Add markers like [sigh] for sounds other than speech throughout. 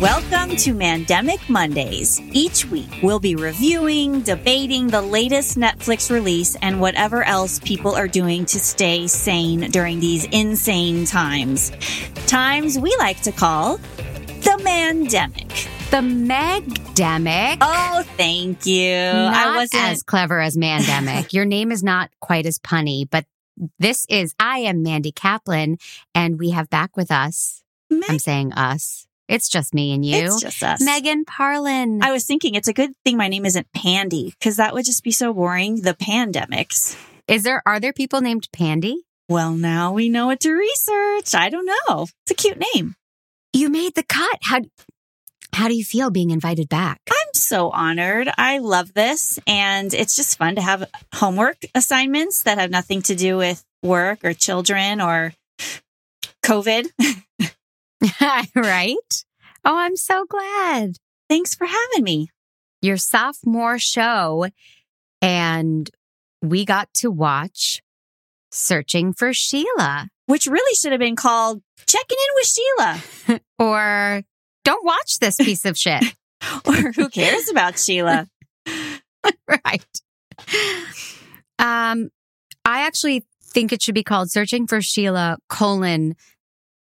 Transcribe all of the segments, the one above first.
Welcome to Mandemic Mondays. Each week, we'll be reviewing, debating the latest Netflix release and whatever else people are doing to stay sane during these insane times. Times we like to call the Mandemic. The Megdemic. Oh, thank you. not I wasn't as clever as Mandemic. [laughs] Your name is not quite as punny, but this is, I am Mandy Kaplan, and we have back with us, Meg- I'm saying us. It's just me and you. It's just us. Megan Parlin. I was thinking it's a good thing my name isn't Pandy because that would just be so boring. The pandemics. is there, are there people named Pandy? Well, now we know what to research. I don't know. It's a cute name. You made the cut. How, how do you feel being invited back? I'm so honored. I love this. And it's just fun to have homework assignments that have nothing to do with work or children or COVID. [laughs] [laughs] right? Oh, I'm so glad. Thanks for having me. Your sophomore show, and we got to watch Searching for Sheila. Which really should have been called Checking In with Sheila. [laughs] or don't watch this piece of shit. [laughs] Or who cares about Sheila? right. Um, I actually think it should be called Searching for Sheila colon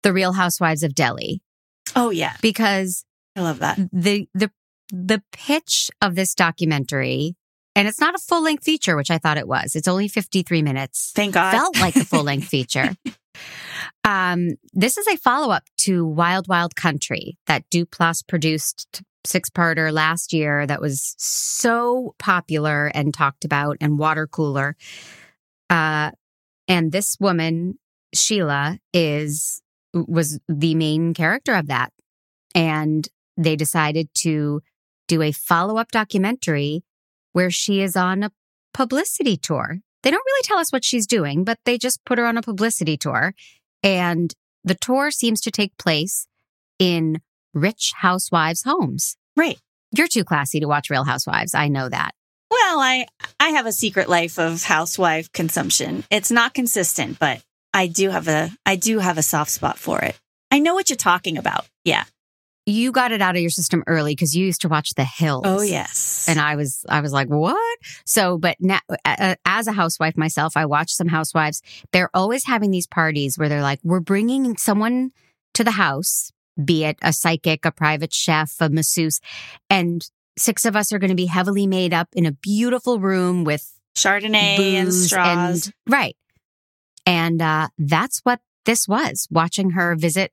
the Real Housewives of Delhi Oh, yeah. because I love that. the the the pitch of this documentary and it's not a full length feature which I thought it was. It's only 53 minutes. Thank God. Felt like a full length [laughs] feature. Um, this is a follow up to Wild Wild Country that Duplass produced six parter last year that was so popular and talked about and water cooler. Uh, and this woman, Sheila, is was the main character of that. And they decided to do a follow up documentary where she is on a publicity tour. They don't really tell us what she's doing, but they just put her on a publicity tour. And the tour seems to take place in rich housewives' homes. Right. You're too classy to watch Real Housewives. I know that. Well, I I have a secret life of housewife consumption. It's not consistent, but I do have a I do have a soft spot for it. I know what you're talking about. Yeah. You got it out of your system early because you used to watch The Hills. Oh yes. And I was, I was like, what? So, but now, uh, as a housewife myself, I watch some housewives. They're always having these parties where they're like, we're bringing someone to the house, be it a psychic, a private chef, a masseuse, and six of us are going to be heavily made up in a beautiful room with Chardonnay and straws. and- right. And uh, that's what this was watching her visit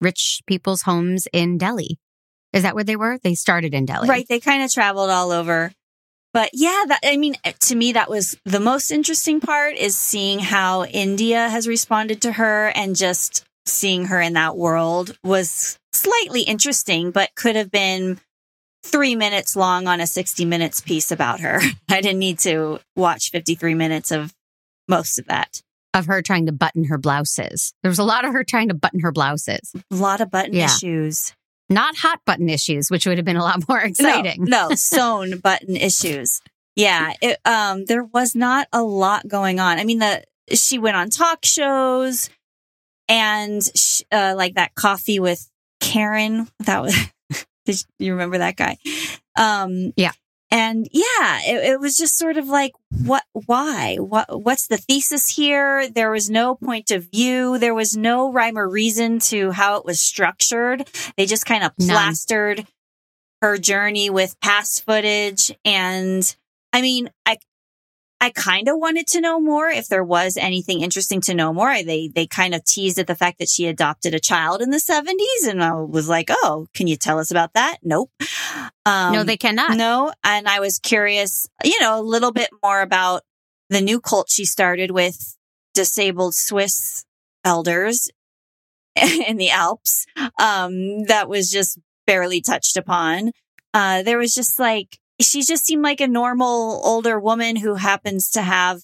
rich people's homes in Delhi. Is that where they were? They started in Delhi. Right. They kind of traveled all over. But yeah, that, I mean, to me, that was the most interesting part is seeing how India has responded to her and just seeing her in that world was slightly interesting, but could have been three minutes long on a 60 minutes piece about her. [laughs] I didn't need to watch 53 minutes of most of that. Of her trying to button her blouses. There was a lot of her trying to button her blouses. A lot of button Yeah. issues. Not hot button issues, which would have been a lot [laughs] more exciting. No, no [laughs] sewn button issues. Yeah, it, um, there was not a lot going on. I mean, the she went on talk shows and sh uh, like that Koffee with Karan. That was. [laughs] Did you remember that guy? Um, Yeah. And yeah, it, it was just sort of like, what, why, what, what's the thesis here? There was no point of view. There was no rhyme or reason to how it was structured. They just kind of None. plastered her journey with past footage. And I mean, I, I kind of wanted to know more if there was anything interesting to know more. They, they kind of teased at the fact that she adopted a child in the seventies. And I was like, Oh, can you tell us about that? Nope. Um, no, they cannot. no. And I was curious, you know, a little bit more about the new cult she started with disabled Swiss elders [laughs] in the Alps. Um, that was just barely touched upon. Uh, there was just like, she just seemed like a normal older woman who happens to have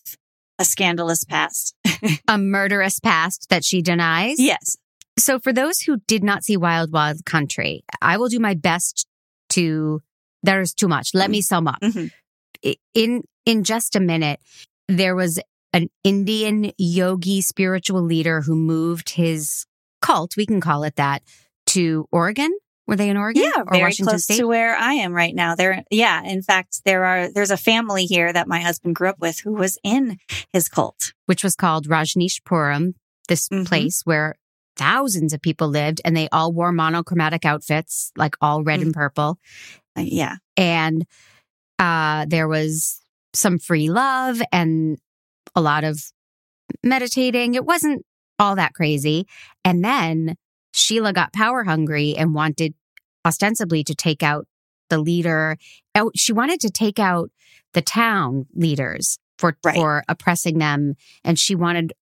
a scandalous past. [laughs] A murderous past that she denies. yes. So for those who did not see Wild Wild Country, I will do my best to there's too much. Let me sum up. Mhm. In in just a minute, there was an Indian yogi spiritual leader who moved his cult, we can call it that, to Oregon Were they in Oregon? Yeah, or very Washington close State? to where I am right now. There, yeah. In fact, there are there's a family here that my husband grew up with who was in his cult. which was called Rajneeshpuram, this Mhm. place where thousands of people lived and they all wore monochromatic outfits, like all red and purple. Uh, yeah, And uh, there was some free love and a lot of meditating. It wasn't all that crazy. And then Sheila got power hungry and wanted ostensibly to take out the leader. Oh, she wanted to take out the town leaders for Right. for oppressing them, and she wanted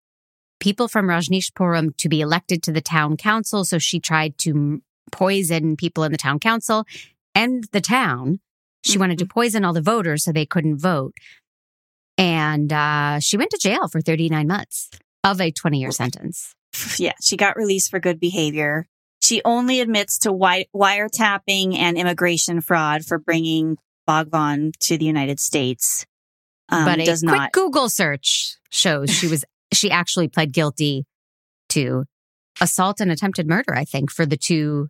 people from Rajneeshpuram to be elected to the town council. So she tried to poison people in the town council and the town. She wanted to poison all the voters so they couldn't vote. And uh, she went to jail for 39 months of a 20 year sentence. Yeah. She got released for good behavior. She only admits to wi- wiretapping and immigration fraud for bringing Bhagwan to the United States. Um, but a does quick not. Google search shows she was [laughs] she actually pled guilty to assault and attempted murder. I think for the two.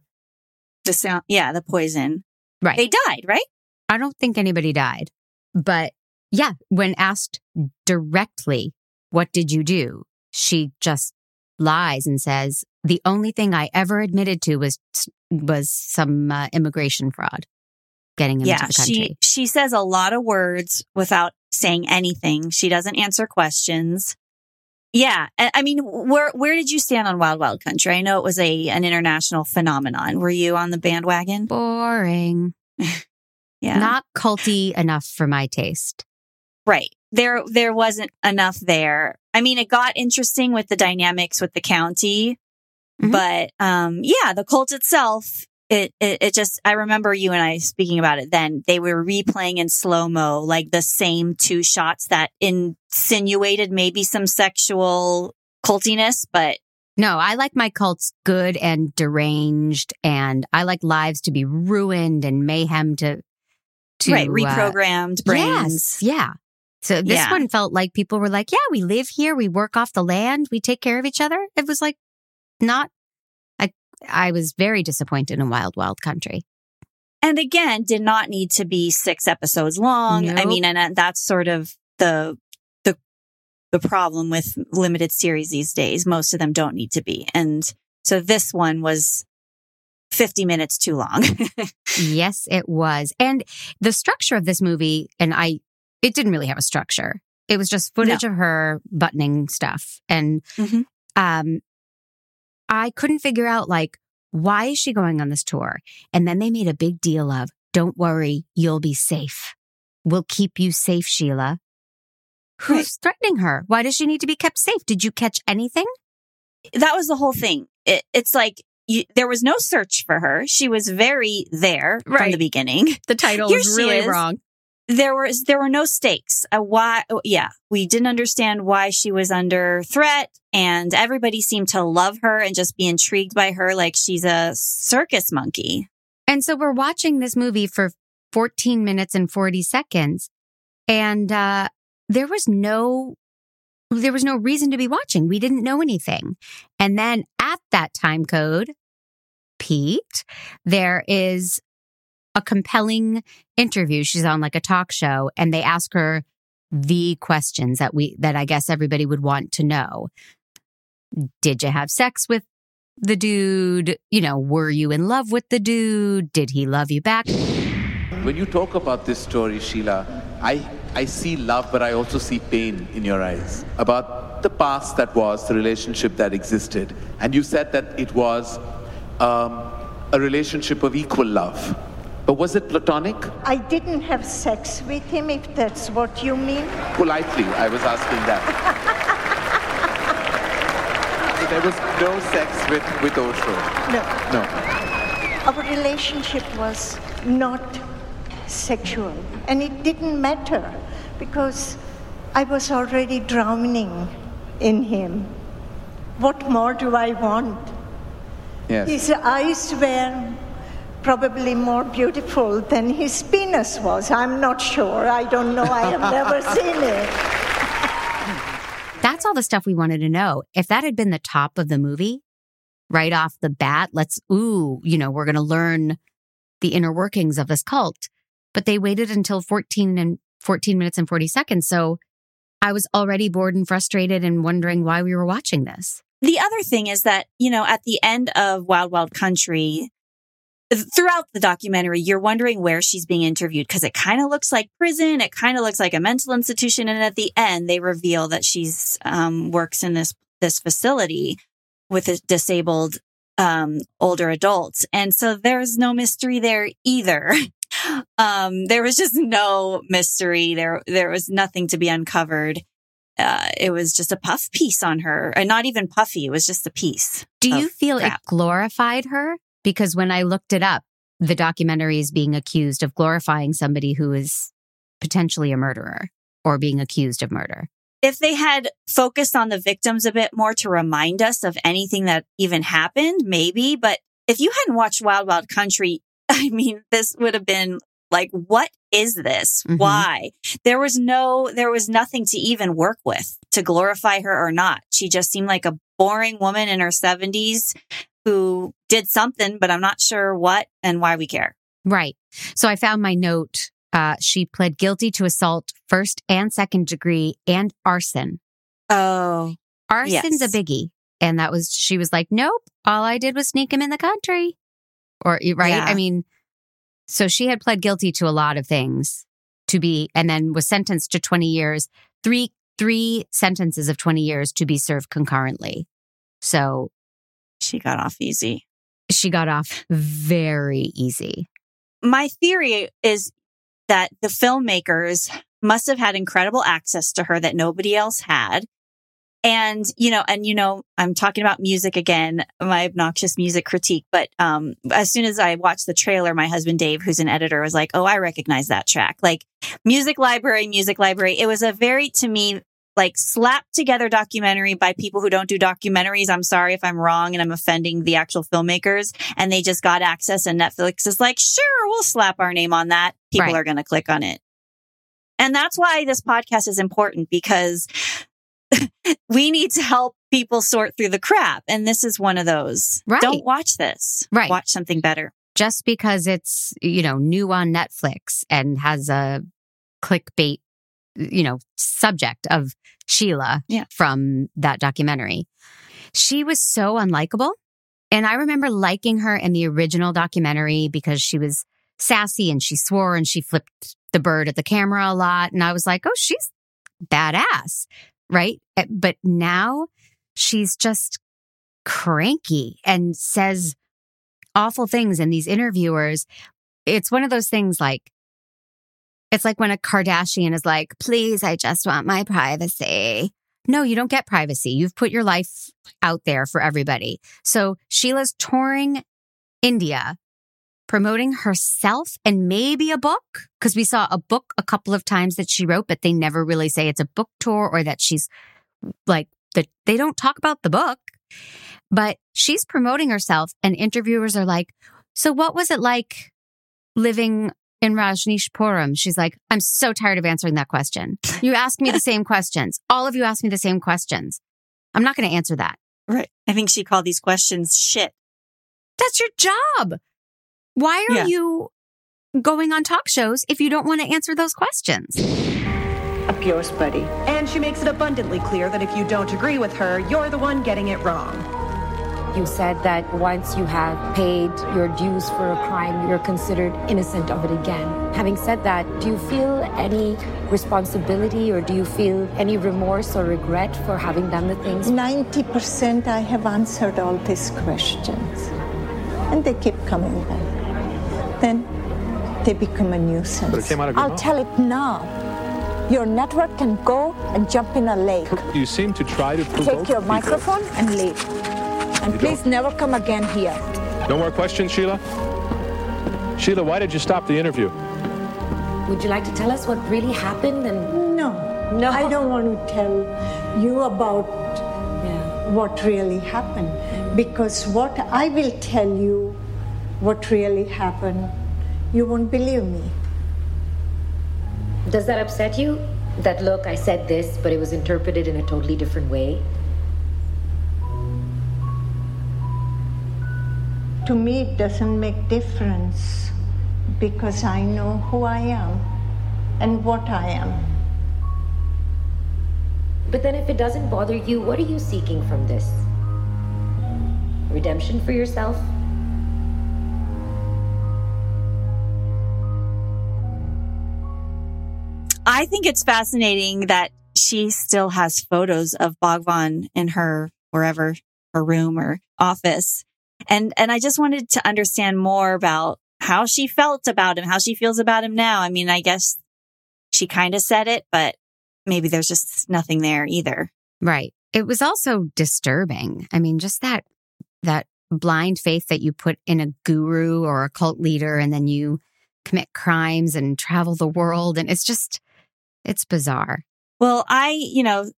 The sound, yeah, the poison. Right. They died, right? I don't think anybody died, but yeah, when asked directly, "What did you do?" she just lies and says, "The only thing I ever admitted to was was some uh, immigration fraud, getting him yeah, into the country." she she says a lot of words without saying anything. She doesn't answer questions. Yeah, I mean, where where did you stand on Wild Wild Country? I know it was a an international phenomenon. Were you on the bandwagon? Boring, [laughs] Yeah, not culty enough for my taste. right. There there wasn't enough there. I mean, it got interesting with the dynamics with the county, Mhm. but um, yeah, the cult itself. It, it it just I remember you and I speaking about it then they were replaying in slow mo like the same two shots that insinuated maybe some sexual cultiness but No, I like my cults good and deranged, and I like lives to be ruined and mayhem to to right uh, reprogrammed brains Yes, yeah. So this Yeah. one felt like people were like, "Yeah, we live here, we work off the land, we take care of each other." It was like not. I I was very disappointed in Wild Wild Country. and again did not need to be six episodes long i mean and uh, that's sort of the the the problem with limited series these days most of them don't need to be and so this one was 50 minutes too long [laughs] yes, it was, and the structure of this movie, and I, it didn't really have a structure. It was just footage of her buttoning stuff, and Mhm. um, I couldn't figure out like why is she going on this tour? And then they made a big deal of, "Don't worry, you'll be safe. We'll keep you safe, Sheila." Who's Right. threatening her? Why does she need to be kept safe? Did you catch anything? that was the whole thing it, it's like you, there was no search for her she was very there from the beginning The title Here really is. wrong. There was there were no stakes. Uh, why? oh, Yeah, we didn't understand why she was under threat, and everybody seemed to love her and just be intrigued by her, like she's a circus monkey. And so we're watching this movie for 14 minutes and 40 seconds. And uh, there was no there was no reason to be watching. We didn't know anything. And then at that time code, Pete, there is a compelling interview. She's on like a talk show and they ask her the questions that we that I guess everybody would want to know. Did you have sex with the dude? You know, were you in love with the dude? Did he love you back? When you talk about this story, Sheila, I, I see love, but I also see pain in your eyes about the past that was, the relationship that existed. And you said that it was um, a relationship of equal love. But was it platonic? I didn't have sex with him, if that's what you mean. Politely, I was asking that. [laughs] there was no sex with, with Osho? No. No. Our relationship was not sexual. And it didn't matter because I was already drowning in him. What more do I want? Yes. His eyes were probably more beautiful than his penis was. I'm not sure. I don't know. I have never [laughs] seen it. That's all the stuff we wanted to know. If that had been the top of the movie, right off the bat. Let's, ooh, you know, we're going to learn the inner workings of this cult. But they waited until 14 and 14 minutes and 40 seconds. So I was already bored and frustrated and wondering why we were watching this. The other thing is that, you know, at the end of Wild Wild Country, throughout the documentary, you're wondering where she's being interviewed because it kind of looks like prison. It kind of looks like a mental institution. And at the end, they reveal that she's, um, works in this, this facility with disabled, um, older adults. And so there's no mystery there either. [laughs] um, there was just no mystery. There, there was nothing to be uncovered. Uh, it was just a puff piece on her, and not even puffy. It was just a piece. Do you feel crap. it glorified her? Because when I looked it up, the documentary is being accused of glorifying somebody who is potentially a murderer or being accused of murder. If they had focused on the victims a bit more to remind us of anything that even happened, maybe. But if you hadn't watched Wild Wild Country, [laughs] I mean, this would have been like, what is this? Mm-hmm. Why? There was no, there was nothing to even work with to glorify her or not. She just seemed like a boring woman in her seventies who did something, but I'm not sure what and why we care. Right. So I found my note. Uh, she pled guilty to assault first and second degree and arson. Oh, arson's yes. a biggie. And that was, she was like, nope, all I did was sneak him in the country. Or, right? Yeah. I mean, so she had pled guilty to a lot of things to be, and then was sentenced to 20 years, three, three sentences of 20 years to be served concurrently. So she got off easy. She got off very easy. My theory is that the filmmakers must have had incredible access to her that nobody else had. And, you know, and, you know, I'm talking about music again, my obnoxious music critique. But, um, as soon as I watched the trailer, my husband Dave, who's an editor, was like, Oh, I recognize that track. Like music library, music library. It was a very, to me, like slapped together documentary by people who don't do documentaries. I'm sorry if I'm wrong and I'm offending the actual filmmakers and they just got access and Netflix is like, sure, we'll slap our name on that. People right. are going to click on it. And that's why this podcast is important because [laughs] we need to help people sort through the crap. And this is one of those. Right. Don't watch this. Right. Watch something better. Just because it's, you know, new on Netflix and has a clickbait, you know, subject of Sheila yeah. from that documentary. She was so unlikable. And I remember liking her in the original documentary because she was sassy and she swore and she flipped the bird at the camera a lot. And I was like, oh, she's badass right? Eh, but now she's just cranky and says awful things. And these interviewers, it's one of those things like, it's like when a Kardashian is like, please, I just want my privacy. No, you don't get privacy. You've put your life out there for everybody. So Sheila's touring India promoting herself and maybe a book because we saw a book a couple of times that she wrote, but they never really say it's a book tour or that she's like that they don't talk about the book. But she's promoting herself and interviewers are like, so what was it like living in Rajneeshpuram? She's like, I'm so tired of answering that question. You ask me the same [laughs] questions. All of you ask me the same questions. I'm not going to answer that. Right. I think she called these questions shit. That's your job. Why are yeah. you going on talk shows if you don't want to answer those questions? Up yours, buddy. And she makes it abundantly clear that if you don't agree with her, you're the one getting it wrong. You said that once you have paid your dues for a crime, you're considered innocent of it again. Having said that, do you feel any responsibility or do you feel any remorse or regret for having done the things? 90% I have answered all these questions. And they keep coming back then they become a nuisance. But it came out of I'll mouth. tell it now. Your network can go and jump in a lake. You seem to try to Take your people. microphone and leave. And you please don't. never come again here. No more questions, Sheila? Sheila, why did you stop the interview? Would you like to tell us what really happened and No. No. I don't want to tell you about yeah. what really happened because what I will tell you what really happened, you won't believe me. Does that upset you? That look, I said this, but it was interpreted in a totally different way? To me, it doesn't make difference because I know who I am and what I am. But then, if it doesn't bother you, what are you seeking from this? Redemption for yourself? I think it's fascinating that she still has photos of Bhagwan in her wherever her room or office. And and I just wanted to understand more about how she felt about him, how she feels about him now. I mean, I guess she kind of said it, but maybe there's just nothing there either. Right. It was also disturbing. I mean, just that that blind faith that you put in a guru or a cult leader and then you commit crimes and travel the world and it's just it's bizarre. Well, I, you know,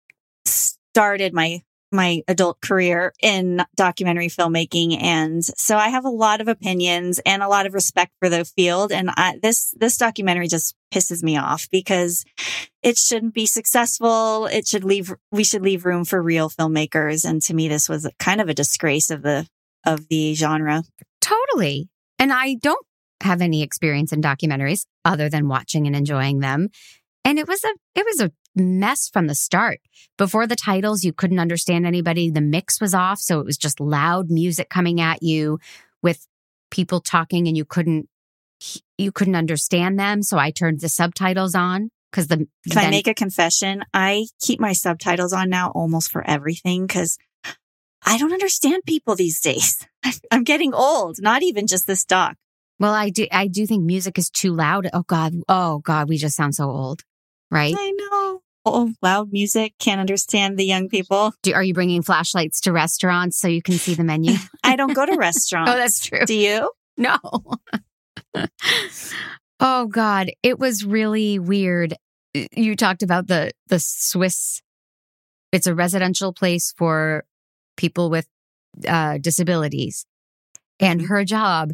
started my my adult career in documentary filmmaking. And so I have a lot of opinions and a lot of respect for the field. And I, this this documentary just pisses me off because it shouldn't be successful. It should leave we should leave room for real filmmakers. And to me this was kind of a disgrace of the of the genre. Totally. And I don't have any experience in documentaries other than watching and enjoying them. And it was a it was a mess from the start. Before the titles, you couldn't understand anybody. The mix was off, so it was just loud music coming at you with people talking and you couldn't you couldn't understand them, so I turned the subtitles on cuz the Can I make a confession? I keep my subtitles on now almost for everything because I don't understand people these days. [laughs] I'm getting old, not even just this doc. Well, I do I do think music is too loud. Oh god. Oh god, we just sound so old. Right? I know. Oh, loud music. Can't understand the young people. Do, are you bringing flashlights to restaurants so you can see the menu? [laughs] I don't go to [laughs] restaurants. oh, that's true. Do you? No. oh God, it was really weird. You talked about the the Swiss. It's a residential place for people with uh, disabilities, and her job.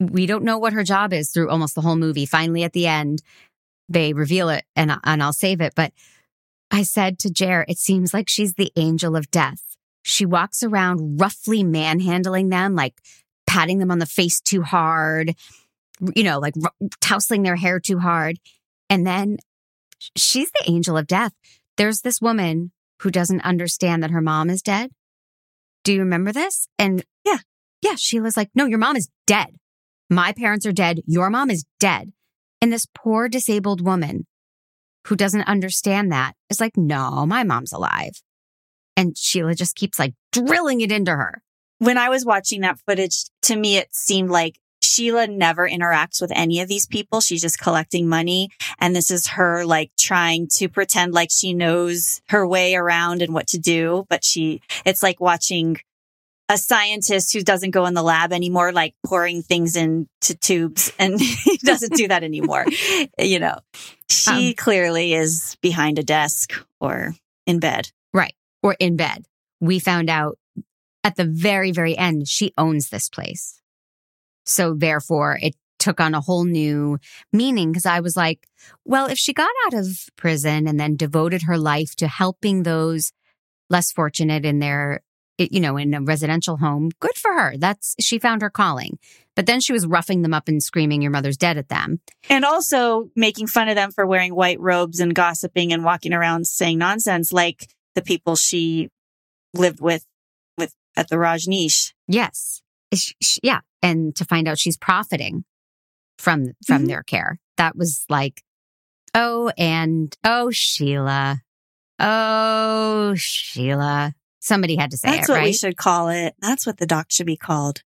We don't know what her job is through almost the whole movie. Finally, at the end, they reveal it, and and I'll save it. But I said to Jer, it seems like she's the angel of death. She walks around roughly manhandling them, like patting them on the face too hard, you know, like r- tousling their hair too hard. And then she's the angel of death. There's this woman who doesn't understand that her mom is dead. Do you remember this? And Yeah. yeah, Sheila's like, no, your mom is dead. My parents are dead. Your mom is dead. And this poor disabled woman who doesn't understand that is like, no, my mom's alive. And Sheila just keeps like drilling it into her. When I was watching that footage, to me, it seemed like Sheila never interacts with any of these people. She's just collecting money. And this is her like trying to pretend like she knows her way around and what to do. But she, it's like watching a scientist who doesn't go in the lab anymore, like pouring things into tubes [laughs] and he doesn't do that anymore. You know, she Um, clearly is behind a desk or in bed. Right. Or in bed. We found out at the very, very end, she owns this place. So therefore, it took on a whole new meaning because I was like, well, if she got out of prison and then devoted her life to helping those less fortunate in their, you know, in a residential home, good for her. That's, she found her calling. But then she was roughing them up and screaming, your mother's dead at them. And also making fun of them for wearing white robes and gossiping and walking around saying nonsense like the people she lived with with at the Rajneesh. Yes. Sh- sh- yeah. And to find out she's profiting from, from Mhm. their care. That was like, oh, and oh, Sheila. Oh, Sheila. Somebody had to say That's it, what we should call it. That's what the doc should be called.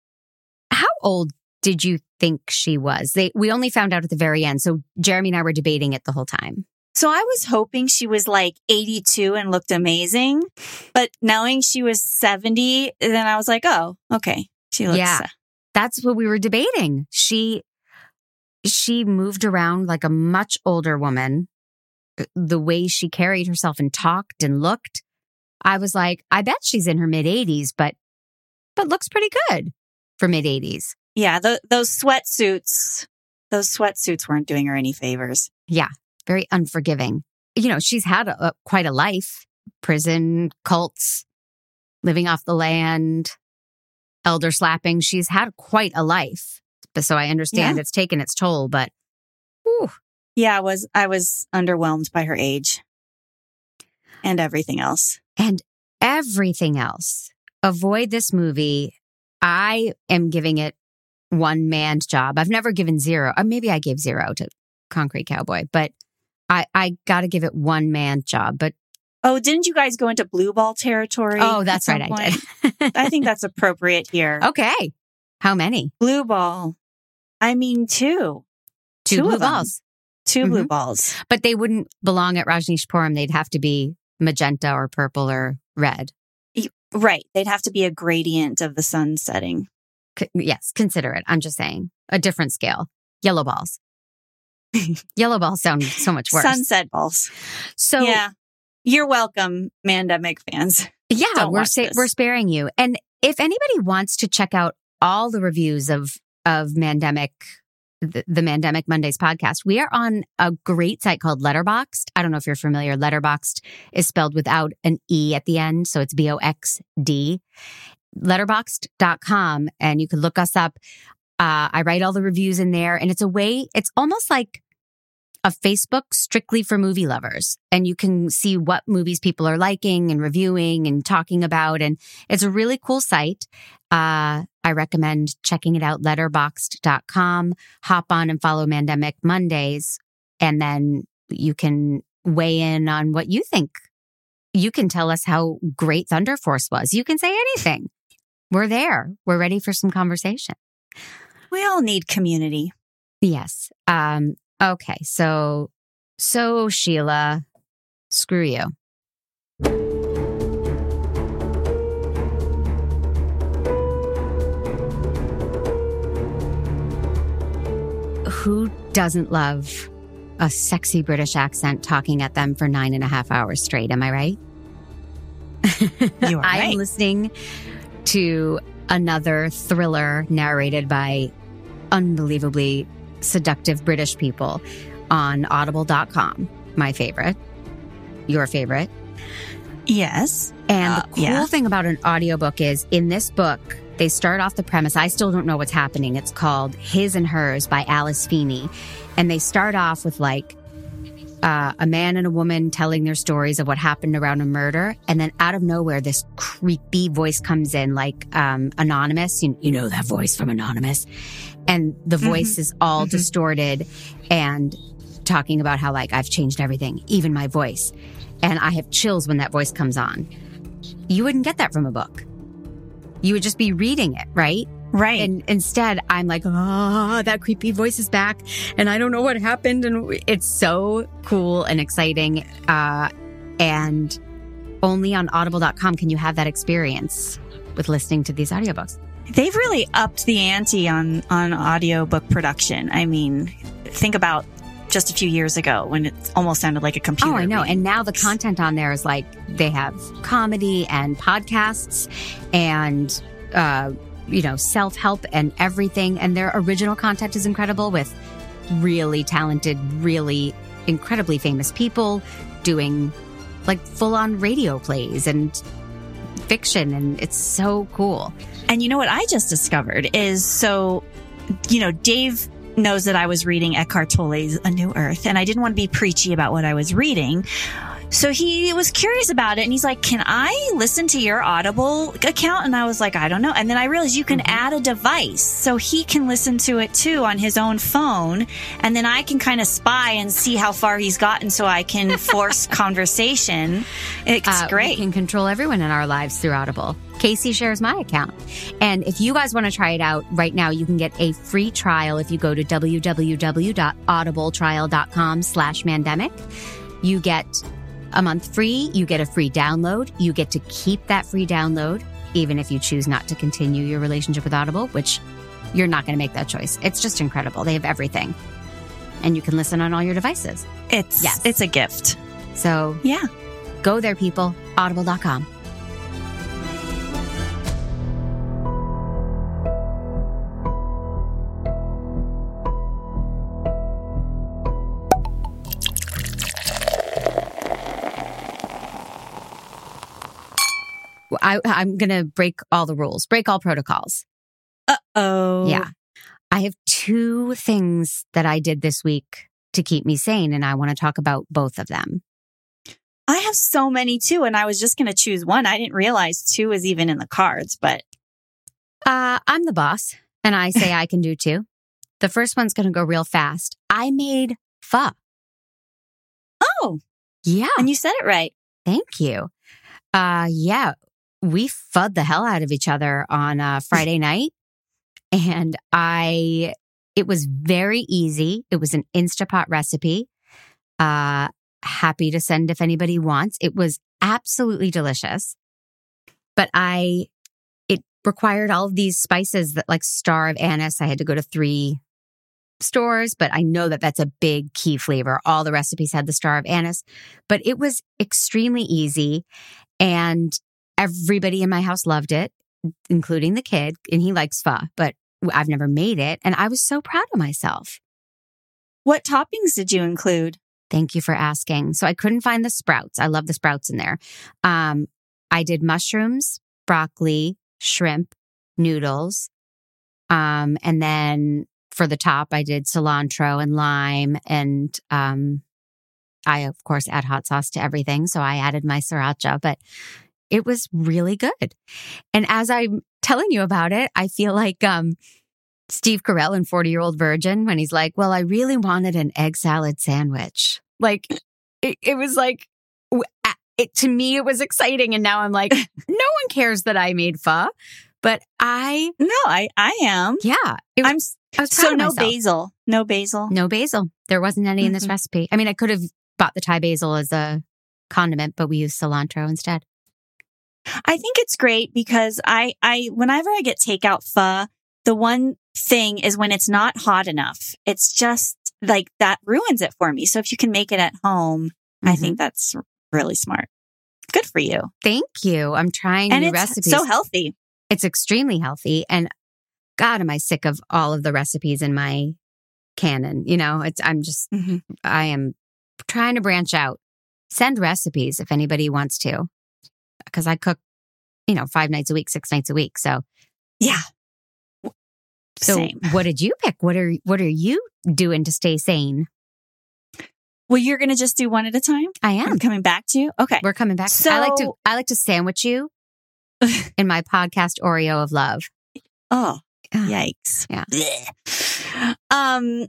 How old did you think she was? They, we only found out at the very end. So Jeremy and I were debating it the whole time. So I was hoping she was like 82 and looked amazing, but knowing she was 70, then I was like, oh, okay. She looks Yeah. That's what we were debating. She, she moved around like a much older woman. The way she carried herself and talked and looked, I was like, I bet she's in her mid 80s, but, but looks pretty good for mid 80s. Yeah, th- those sweatsuits, those sweatsuits weren't doing her any favors. Yeah, very unforgiving. You know, she's had a, a- quite a life prison, cults, living off the land, elder slapping. She's had quite a life. But so I understand Yeah. it's taken its toll, but whew, Yeah, I was I was underwhelmed by her age and everything else. And everything else. Avoid this movie. I am giving it one man's job. I've never given zero. Or maybe I gave zero to Concrete Cowboy, but I, I got to give it one man job. But Oh, didn't you guys go into blue ball territory? oh, that's right, I did. I think that's appropriate here. [laughs] okay. How many? Blue ball. I mean, two. Two, Two blue balls. 2 blue Mhm. balls. But they wouldn't belong at Rajneeshpuram. They'd have to be magenta or purple or red. Right. They'd have to be a gradient of the sun setting. C- yes, consider it. I'm just saying a different scale. Yellow balls. [laughs] Yellow balls sound so much worse. Sunset balls. so yeah. You're welcome, Mandemic fans. Yeah, Don't we're sa- we're sparing you. And if anybody wants to check out all the reviews of of Mandemic, the, the Mandemic Mondays podcast, we are on a great site called Letterboxd. I don't know if you're familiar. Letterboxd is spelled without an e at the end, so it's B O X D. Letterboxd.com, and you can look us up. Uh, I write all the reviews in there, and it's a way. It's almost like a Facebook strictly for movie lovers. And you can see what movies people are liking and reviewing and talking about. And it's a really cool site. Uh, I recommend checking it out, letterboxd.com. Hop on and follow Mandemic Mondays. And then you can weigh in on what you think. You can tell us how great Thunder Force was. You can say anything. We're there. We're ready for some conversation. We all need community. Yes. Um, okay. So, so Sheila, screw you. Who doesn't love a sexy British accent talking at them for nine and a half hours straight? Am I right? You are [laughs] I right. am listening to another thriller narrated by unbelievably seductive British people on audible.com. My favorite, your favorite. Yes. And Uh, the cool yeah. thing about an audiobook is in this book, they start off the premise. I still don't know what's happening. It's called His and Hers by Alice Feeney. And they start off with like uh, a man and a woman telling their stories of what happened around a murder. And then out of nowhere, this creepy voice comes in, like um, Anonymous. You, you know that voice from Anonymous. And the voice is all distorted and talking about how, like, I've changed everything, even my voice. And I have chills when that voice comes on. You wouldn't get that from a book. You would just be reading it, right? Right. And instead, I'm like, ah, that creepy voice is back, and I don't know what happened. And it's so cool and exciting. Uh, and only on audible.com can you have that experience with listening to these audiobooks. They've really upped the ante on on audiobook production. I mean, think about just a few years ago when it almost sounded like a computer. Oh, I know. reading And now the content on there is like they have comedy and podcasts and, uh, you know, self help and everything. And their original content is incredible with really talented, really incredibly famous people doing like full on radio plays and fiction. And it's so cool. And you know what I just discovered is so, you know, Dave knows that I was reading Eckhart Tolle's A New Earth, and I didn't want to be preachy about what I was reading. So he was curious about it and he's like, Can I listen to your Audible account? And I was like, I don't know. And then I realized you can add a device so he can listen to it too on his own phone. And then I can kind of spy and see how far he's gotten so I can [laughs] force conversation. It's Uh, great. We can control everyone in our lives through Audible. Casey shares my account. And if you guys want to try it out right now, you can get a free trial if you go to www.audibletrial.com slash mandemic. You get a month free. You get a free download. You get to keep that free download, even if you choose not to continue your relationship with Audible, which you're not going to make that choice. It's just incredible. They have everything. And you can listen on all your devices. it's, Yes. it's a gift. So Yeah. go there, people. Audible.com. I, I'm going to break all the rules, break all protocols. Uh oh. Yeah. I have two things that I did this week to keep me sane, and I want to talk about both of them. I have so many too, and I was just going to choose one. I didn't realize two was even in the cards, but Uh, I'm the boss, and I say I can do two. The first one's going to go real fast. I made pho. oh, Yeah. and you said it right. Thank you. Uh, yeah, we fud the hell out of each other on uh, Friday [laughs] night. And I, it was very easy. It was an Instapot recipe. Uh, happy to send if anybody wants. It was absolutely delicious. But I, it required all of these spices that like star of anise. I had to go to three stores, but I know that that's a big key flavor. All the recipes had the star of anise, but it was extremely easy. And everybody in my house loved it, including the kid, and he likes pho, but I've never made it. And I was so proud of myself. What toppings did you include? Thank you for asking. So I couldn't find the sprouts. I love the sprouts in there. Um, I did mushrooms, broccoli, shrimp, noodles. Um, and then for the top, I did cilantro and lime. And um, I, of course, add hot sauce to everything. So I added my sriracha, but it was really good. And as I'm telling you about it, I feel like um, Steve Carell in 40 Year Old Virgin when he's like, Well, I really wanted an egg salad sandwich. Like, it, it was like, it, to me, it was exciting. And now I'm like, [laughs] no one cares that I made pho, but I, No, I I am. yeah, it I'm s- I was proud so no basil, no basil. No basil. There wasn't any in this Mhm. recipe. I mean, I could have bought the Thai basil as a condiment, but we used cilantro instead. I think it's great because I, I, whenever I get takeout pho, the one thing is when it's not hot enough, it's just like that ruins it for me. So if you can make it at home, I Mhm. think that's really smart. Good for you. Thank you. I'm trying and new it's recipes. so healthy. it's extremely healthy. And God, am I sick of all of the recipes in my canon? You know, it's, I'm just, Mhm. I am trying to branch out. Send recipes if anybody wants to, because I cook, you know, five nights a week, six nights a week. So, Yeah. so Same. what did you pick? What are, what are you doing to stay sane? Well, you're going to just do one at a time? I am. I'm coming back to you. Okay. We're coming back. So I like to, I like to sandwich you [laughs] in my podcast Oreo of love. Oh, yikes. Yeah. Blech. Um,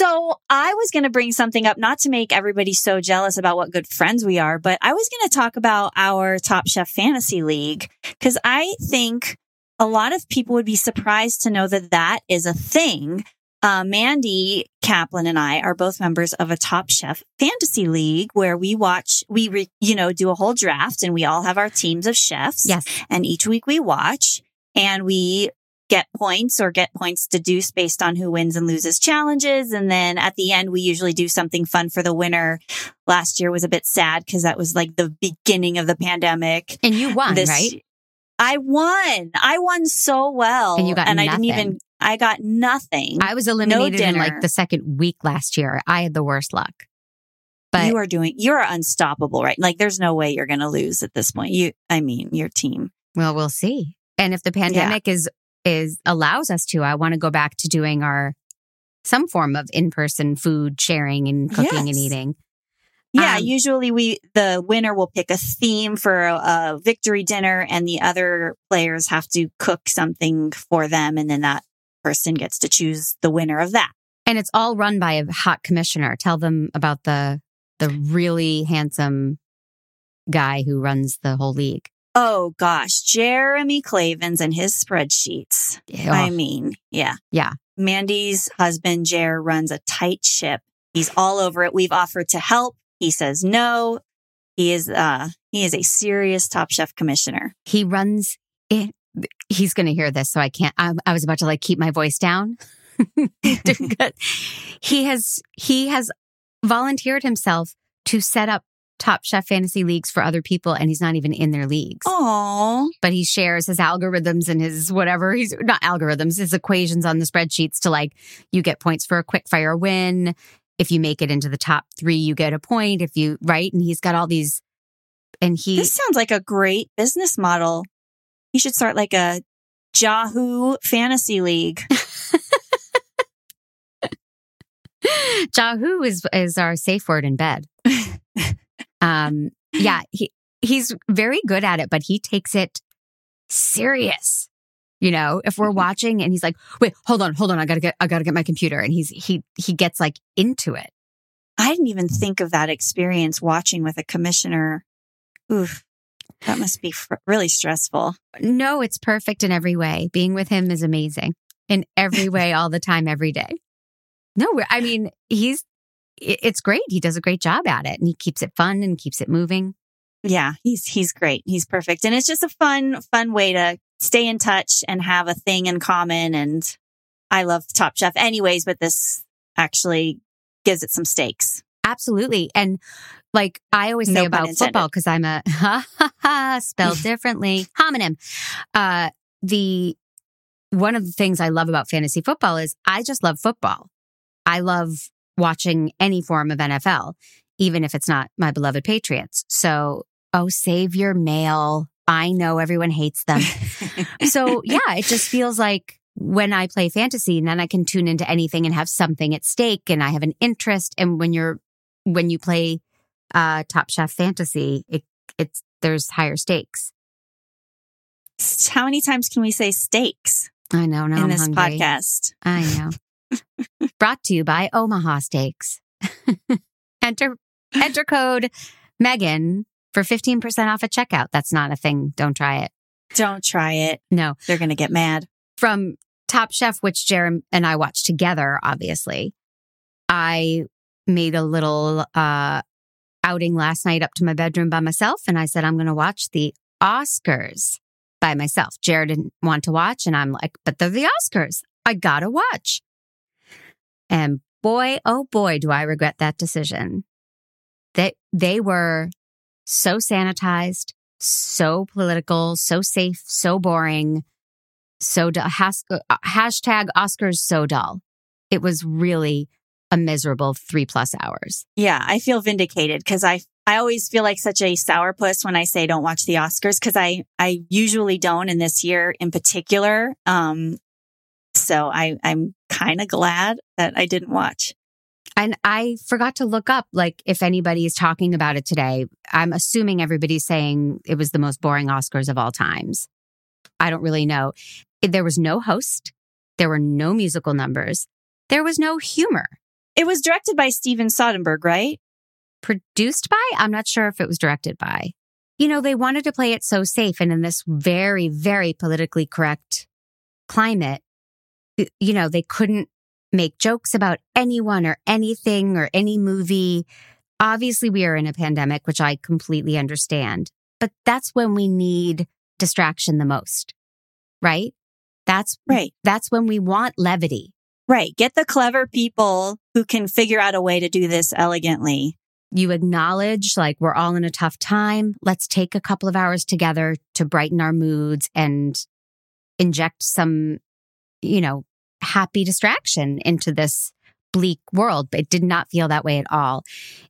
so I was going to bring something up, not to make everybody so jealous about what good friends we are, but I was going to talk about our Top Chef Fantasy League because I think a lot of people would be surprised to know that that is a thing. Uh, Mandy Kaplan and I are both members of a Top Chef Fantasy League where we watch, we, re, you know, do a whole draft and we all have our teams of chefs. Yes. And each week we watch and we get points or get points deduced based on who wins and loses challenges. And then at the end, we usually do something fun for the winner. Last year was a bit sad because that was like the beginning of the pandemic. And you won, This- right? I won. I won so well. And you got I didn't nothing. even, I got nothing. I was eliminated in like the second week last year. I had the worst luck. But you are doing, you're unstoppable, right? Like there's no way you're going to lose at this point. You, I mean, your team. well, we'll see. And if the pandemic is is allows us to, I want to go back to doing our some form of in-person food sharing and cooking and eating. Yeah, Um, usually we the winner will pick a theme for a, a victory dinner, and the other players have to cook something for them, and then that person gets to choose the winner of that. And it's all run by a hot commissioner. Tell them about the the really handsome guy who runs the whole league. Oh gosh, Jeremy Clavens and his spreadsheets. I mean, yeah, Yeah. Mandy's husband Jer runs a tight ship. He's all over it. We've offered to help. He says no. He is uh he is a serious Top Chef commissioner. he runs it. He's going to hear this, so I can't. I, I was about to like keep my voice down. [laughs] he has he has volunteered himself to set up Top Chef fantasy leagues for other people, and he's not even in their leagues. Oh, But he shares his algorithms and his whatever he's not algorithms, his equations on the spreadsheets to like you get points for a quick fire win. If you make it into the top three, you get a point. If you right, and he's got all these, and he this sounds like a great business model. He should start like a Yahoo fantasy league. [laughs] Yahoo is is our safe word in bed. [laughs] um, yeah, [laughs] he he's very good at it, but he takes it serious. You know, if we're watching and he's like, "Wait, hold on, hold on, I gotta get, I gotta get my computer," and he's he he gets like into it. I didn't even think of that experience watching with a commissioner. Oof, that must be fr- really stressful. No, it's perfect in every way. Being with him is amazing in every [laughs] way, all the time, every day. No, I mean, he's, it's great. He does a great job at it and he keeps it fun and keeps it moving. Yeah, he's, he's great. He's perfect. And it's just a fun, fun way to stay in touch and have a thing in common. And I love Top Chef anyways, but this actually gives it some stakes. Absolutely. And like I always say No about football, because I'm a ha ha ha spelled differently [laughs] homonym. Uh, the one of the things I love about fantasy football is I just love football. I love watching any form of NFL, even if it's not my beloved Patriots. So, oh, save your mail. I know everyone hates them. [laughs] so yeah, it just feels like when I play fantasy, then I can tune into anything and have something at stake and I have an interest. And when you're, when you play, uh, Top Chef Fantasy, it, it's, there's higher stakes. How many times can we say stakes I know. Now in I'm this hungry. podcast? I know. [laughs] Brought to you by Omaha Steaks. [laughs] enter, enter code Megan for 15% off at checkout. That's not a thing. Don't try it. Don't try it. No. They're going to get mad. from Top Chef, which Jerem and I watched together, obviously, I made a little uh, outing last night up to my bedroom by myself. And I said, I'm going to watch the Oscars by myself. Jared didn't want to watch. And I'm like, but they're the Oscars. I got to watch. And boy, oh boy, do I regret that decision. They, they were so sanitized, so political, so safe, so boring so dull. Has, uh, hashtag Oscars so dull. It was really a miserable three plus hours. Yeah, I feel vindicated because I I always feel like such a sourpuss when I say don't watch the Oscars because I I usually don't, and this year in particular. Um, so I I'm kind of glad that I didn't watch. And I forgot to look up, like, if anybody is talking about it today. I'm assuming everybody's saying it was the most boring Oscars of all times. I don't really know. There was no host. There were no musical numbers. There was no humor. It was directed by Steven Soderbergh, right? produced by. I'm not sure if it was directed by. You know, they wanted to play it so safe. And in this very, very politically correct climate, you know, they couldn't make jokes about anyone or anything or any movie. Obviously, we are in a pandemic, which I completely understand, but that's when we need distraction the most, right? That's Right. That's when we want levity. Right. Get the clever people who can figure out a way to do this elegantly. you acknowledge like we're all in a tough time. Let's take a couple of hours together to brighten our moods and inject some, you know, happy distraction into this bleak world. But it did not feel that way at all.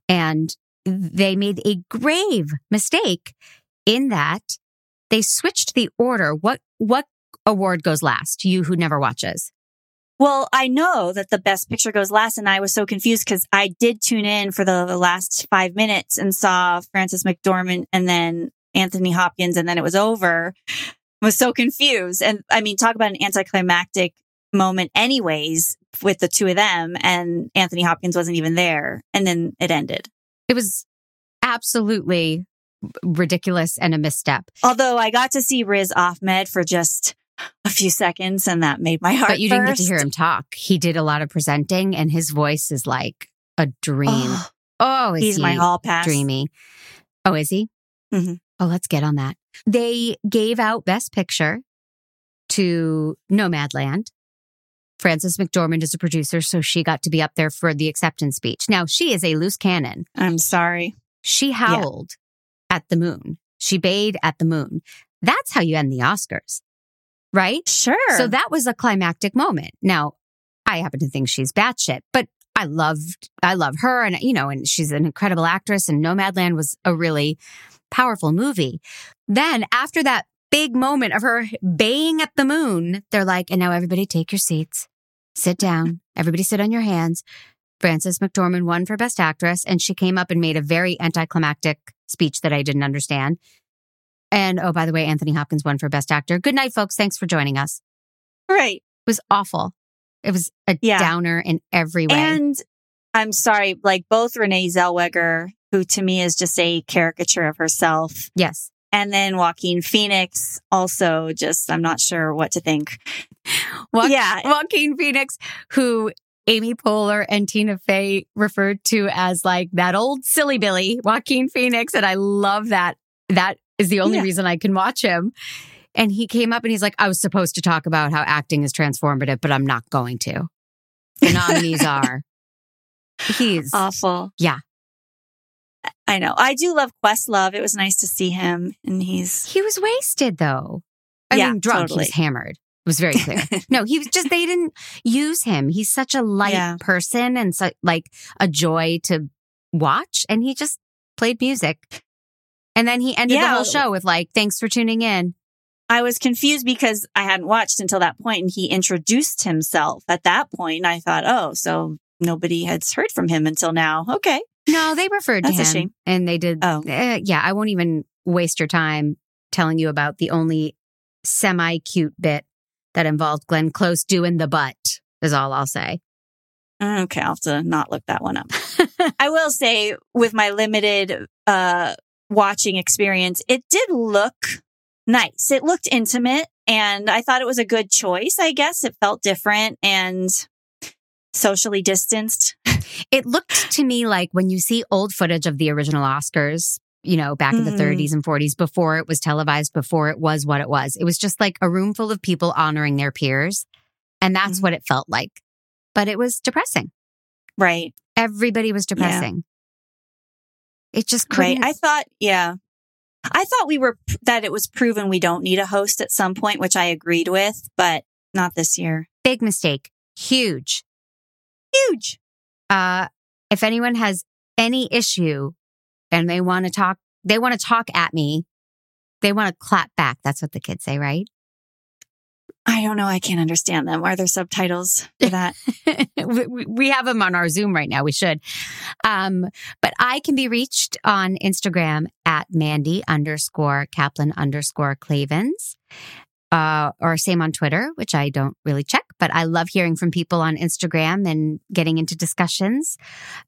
And they made a grave mistake in that they switched the order. What, what award goes last? You who never watches. Well, I know that the best picture goes last, and I was so confused because I did tune in for the, last five minutes and saw Frances McDormand and then Anthony Hopkins, and then it was over. I was so confused. And I mean, talk about an anticlimactic moment, anyways, with the two of them, and Anthony Hopkins wasn't even there, and then it ended. It was absolutely ridiculous and a misstep. Although I got to see Riz Ahmed for just a few seconds, and that made my heart. but you didn't get to hear him talk. He did a lot of presenting, and his voice is like a dream. Oh, Oh, is he's he my hall pass. dreamy? Oh, is he? Mm-hmm. Oh, let's get on that. They gave out Best Picture to Nomadland. Frances McDormand is a producer, so she got to be up there for the acceptance speech. Now, she is a loose cannon. I'm sorry. She howled at the moon. She bayed at the moon. That's how you end the Oscars, right? Sure. So that was a climactic moment. Now, I happen to think she's batshit, but I loved, I love her and, you know, and she's an incredible actress and Nomadland was a really powerful movie. Then after that big moment of her baying at the moon. They're like, and now everybody take your seats, sit down, everybody sit on your hands. Frances McDormand won for Best Actress, and she came up and made a very anticlimactic speech that I didn't understand. And oh, by the way, Anthony Hopkins won for Best Actor. Good night, folks. Thanks for joining us. Right. It was awful. It was a Yeah. downer in every way. And I'm sorry, like both Renee Zellweger, who to me is just a caricature of herself, yes. And then Joaquin Phoenix, also just, I'm not sure what to think. Wa- Yeah. Joaquin Phoenix, who Amy Poehler and Tina Fey referred to as like that old silly Billy, Joaquin Phoenix. And I love that. That is the only Yeah. reason I can watch him. And he came up and he's like, I was supposed to talk about how acting is transformative, but I'm not going to. The nominees [laughs] are. He's Awful. Yeah. I know. I do love Questlove. It was nice to see him, and he's he was wasted though. I Yeah, mean, drunk. totally. He was hammered. It was very clear. [laughs] no, he was just, they didn't use him. He's such a light Yeah. person and so, like a joy to watch. And he just played music. And then he ended the whole show with like, thanks for tuning in. I was confused because I hadn't watched until that point and he introduced himself at that point. And I thought, oh, so nobody has heard from him until now. Okay. No, they referred That's to a him shame. and they did. Oh. Uh, yeah, I won't even waste your time telling you about the only semi cute bit that involved Glenn Close doing the butt is all I'll say. Okay. I'll have to not look that one up. I will say with my limited, uh, watching experience, it did look nice. It looked intimate and I thought it was a good choice. I guess it felt different and socially distanced. [laughs] It looked to me like when you see old footage of the original Oscars, you know, back in the Mhm. 30s and 40s, before it was televised, before it was what it was, it was just like a room full of people honoring their peers. And that's Mhm. what it felt like. But it was depressing. Right. Everybody was depressing. It just Right. couldn't. I thought, yeah. I thought we were, that it was proven we don't need a host at some point, which I agreed with, but not this year. big mistake. Huge. Huge. Uh, if anyone has any issue and they want to talk, they want to talk at me, they want to clap back. That's what the kids say, right? I don't know. I can't understand them. Are there subtitles for that? [laughs] we, have them on our Zoom right now. We should. Um, but I can be reached on Instagram at Mandy underscore Kaplan underscore Clavens. Uh, or same on Twitter, which I don't really check, but I love hearing from people on Instagram and getting into discussions.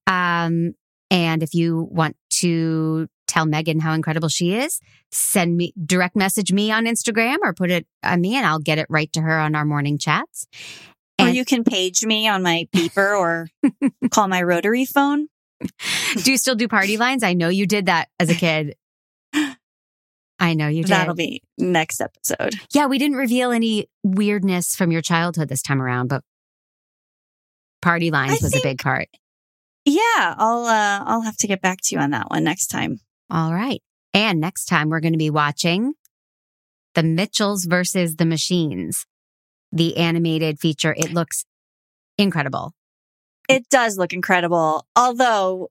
Um, and if you want to tell Megan how incredible she is, send me direct message me on Instagram or put it on me and I'll get it right to her on our morning chats. or And- you can page me on my beeper or [laughs] call my rotary phone. do you still do party lines? I know you did that as a kid. I know you did. That'll be next episode. yeah, we didn't reveal any weirdness from your childhood this time around, but party lines I was a big part. Yeah. I'll, uh, I'll have to get back to you on that one next time. All right. And next time we're going to be watching The Mitchells versus the Machines, the animated feature. It looks incredible. It does look incredible. Although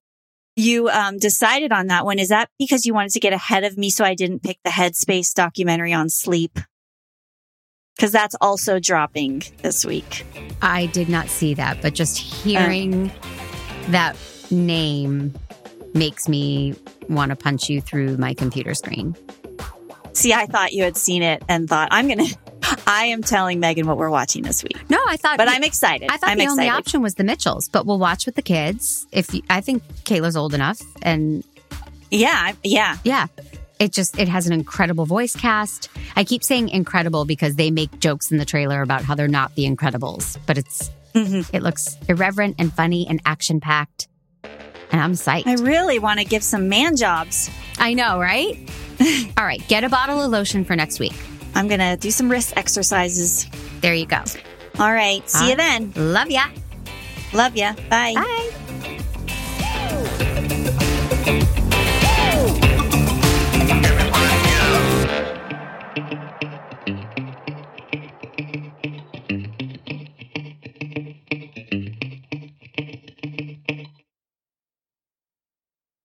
you um, decided on that one, is that because you wanted to get ahead of me so I didn't pick the Headspace documentary on sleep? Because that's also dropping this week. I did not see that, but just hearing that name makes me want to punch you through my computer screen. See, I thought you had seen it and thought, I'm going to, I am telling Megan what we're watching this week. No, I thought But I'm excited. I thought I'm the excited. only option was the Mitchells, but we'll watch with the kids. If you, I think Kayla's old enough, and Yeah. Yeah. yeah, it just it has an incredible voice cast. I keep saying incredible because they make jokes in the trailer about how they're not the Incredibles, but it's Mhm. it looks irreverent and funny and action packed, and I'm psyched. I really want to give some man jobs. I know, right? [laughs] All right, get a bottle of lotion for next week. I'm going to do some wrist exercises. There you go. All right. See uh, you then. Love ya. Love ya. Bye. Bye.